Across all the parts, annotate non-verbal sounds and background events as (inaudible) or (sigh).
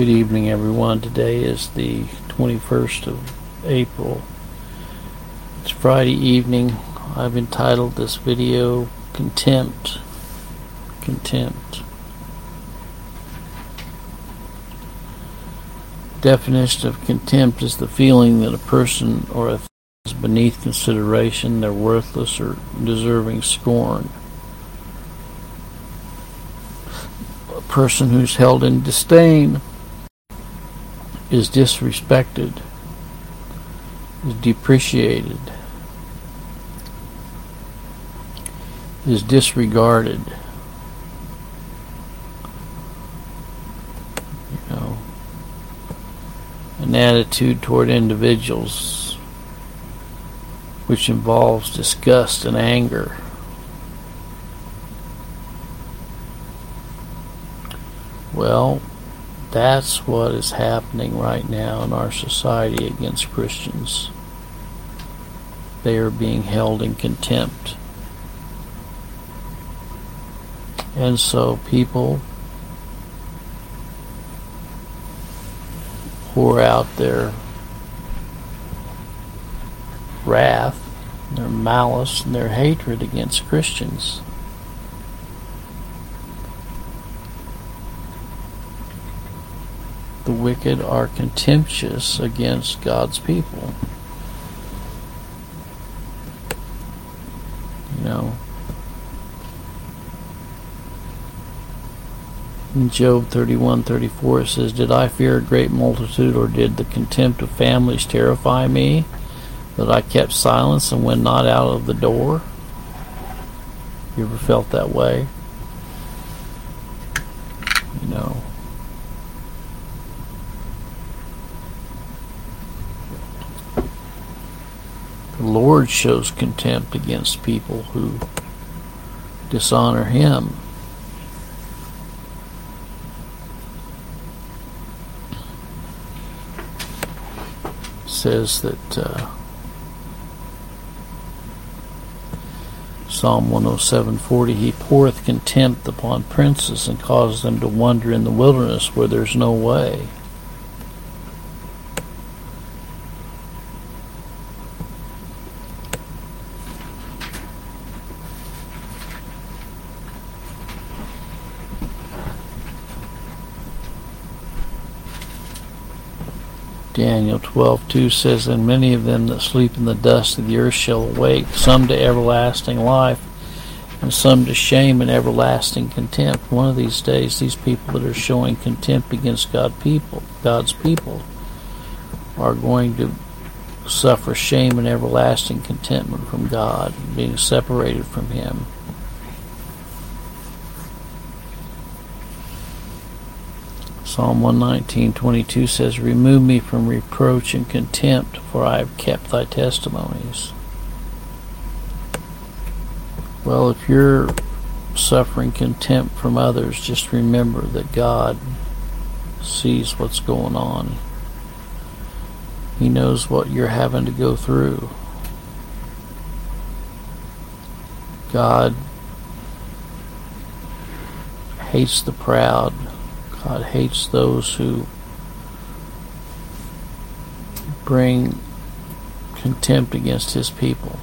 Good evening, everyone. Today is the 21st of April. It's Friday evening. I've entitled this video Contempt. Contempt. Definition of contempt is the feeling that a person or a thing is beneath consideration, they're worthless or deserving scorn. A person who's held in disdain is disrespected, is depreciated, is disregarded. You know, an attitude toward individuals which involves disgust and anger. Well, that's what is happening right now in our society against Christians. They are being held in contempt. And so people pour out their wrath, their malice, and their hatred against Christians. The wicked are contemptuous against God's people. You know. In Job 31:34 it says, "Did I fear a great multitude or did the contempt of families terrify me that I kept silence and went not out of the door?" You ever felt that way? You know. The Lord shows contempt against people who dishonor Him. says that uh, Psalm 107:40 He poureth contempt upon princes and causes them to wander in the wilderness where there's no way. Daniel 12:2 says, And many of them that sleep in the dust of the earth shall awake, some to everlasting life, and some to shame and everlasting contempt. One of these days, these people that are showing contempt against God people, God's people, are going to suffer shame and everlasting contentment from God, being separated from Him. Psalm 119:22 says, "Remove me from reproach and contempt, for I have kept thy testimonies." Well, if you're suffering contempt from others, just remember that God sees what's going on. He knows what you're having to go through. God hates the proud God hates those who bring contempt against his people.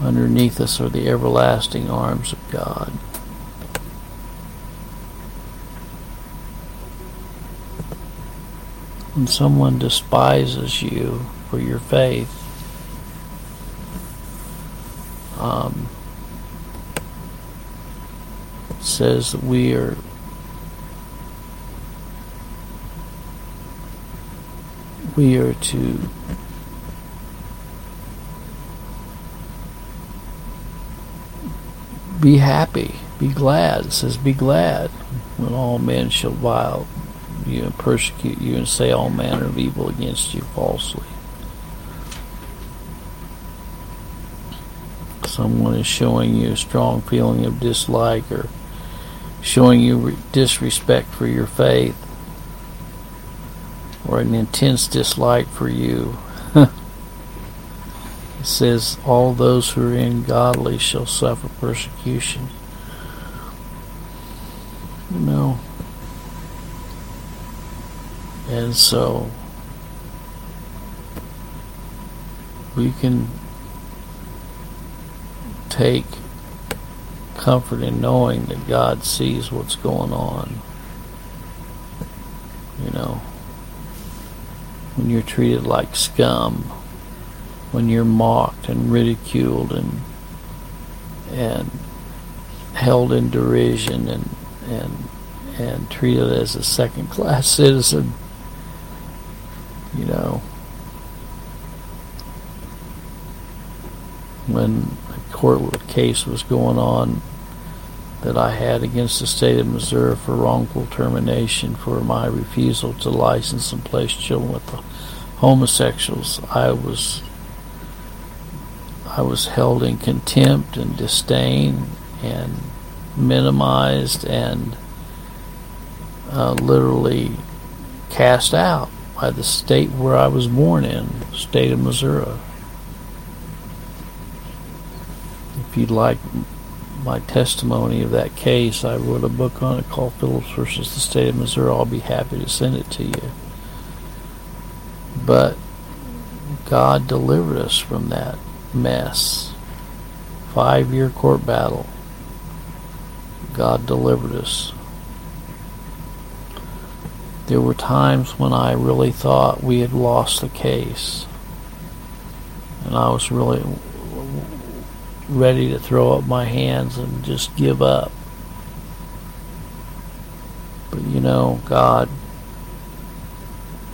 Underneath us are the everlasting arms of God. When someone despises you for your faith, um, says that we are we are to be happy, be glad. It says, Be glad when all men shall vile you and persecute you and say all manner of evil against you falsely. Someone is showing you a strong feeling of dislike or showing you disrespect for your faith or an intense dislike for you. (laughs) it says, All those who are ungodly shall suffer persecution. You know. And so we can take comfort in knowing that God sees what's going on. You know, when you're treated like scum, when you're mocked and ridiculed and and held in derision and and and treated as a second class (laughs) citizen, you know, when court case was going on that I had against the state of Missouri for wrongful termination for my refusal to license and place children with homosexuals, I was I was held in contempt and disdain and minimized and uh, literally cast out by the state where I was born in, state of Missouri. If you'd like my testimony of that case, I wrote a book on it called Phillips versus the State of Missouri. I'll be happy to send it to you. But God delivered us from that mess. Five year court battle. God delivered us. There were times when I really thought we had lost the case. And I was really ready to throw up my hands and just give up. But you know, God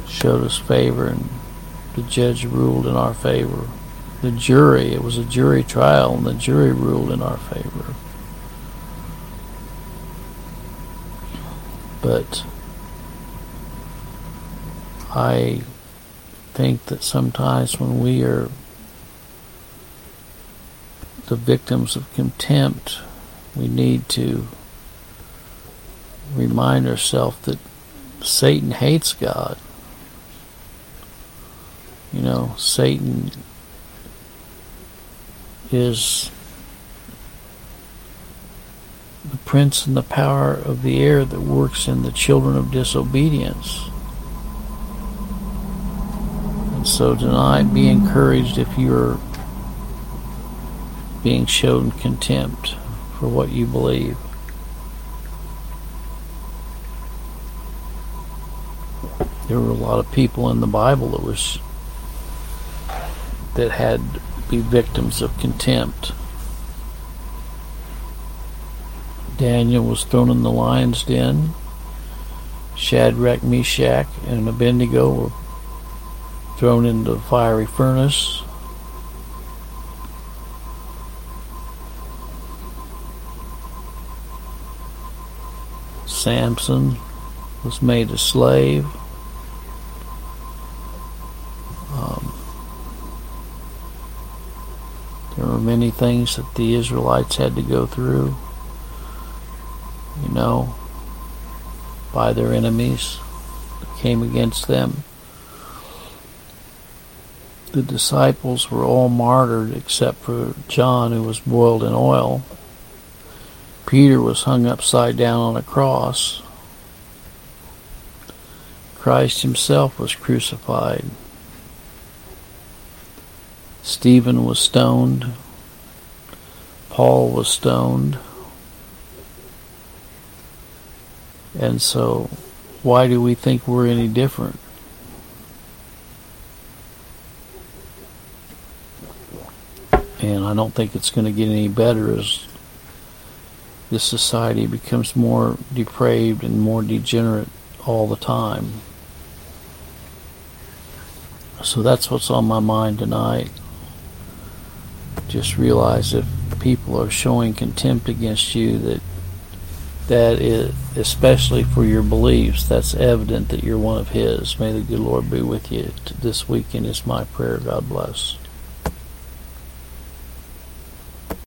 showed us favor and the judge ruled in our favor. The jury, it was a jury trial, and the jury ruled in our favor. But I think that sometimes when we are the victims of contempt, we need to remind ourselves that Satan hates God. You know, Satan is the prince and the power of the air that works in the children of disobedience. And so tonight, be encouraged if you're being shown contempt for what you believe. There were a lot of people in the Bible that was that had to be victims of contempt. Daniel was thrown in the lion's den. Shadrach, Meshach, and Abednego were thrown into the fiery furnace. Samson was made a slave. Um, there were many things that the Israelites had to go through, you know, by their enemies that came against them. The disciples were all martyred except for John, who was boiled in oil. Peter was hung upside down on a cross. Christ himself was crucified. Stephen was stoned. Paul was stoned. And so, why do we think we're any different? And I don't think it's going to get any better as this society becomes more depraved and more degenerate all the time. So that's what's on my mind tonight. Just realize if people are showing contempt against you that that is especially for your beliefs, that's evident that you're one of his. May the good Lord be with you this weekend is my prayer. God bless.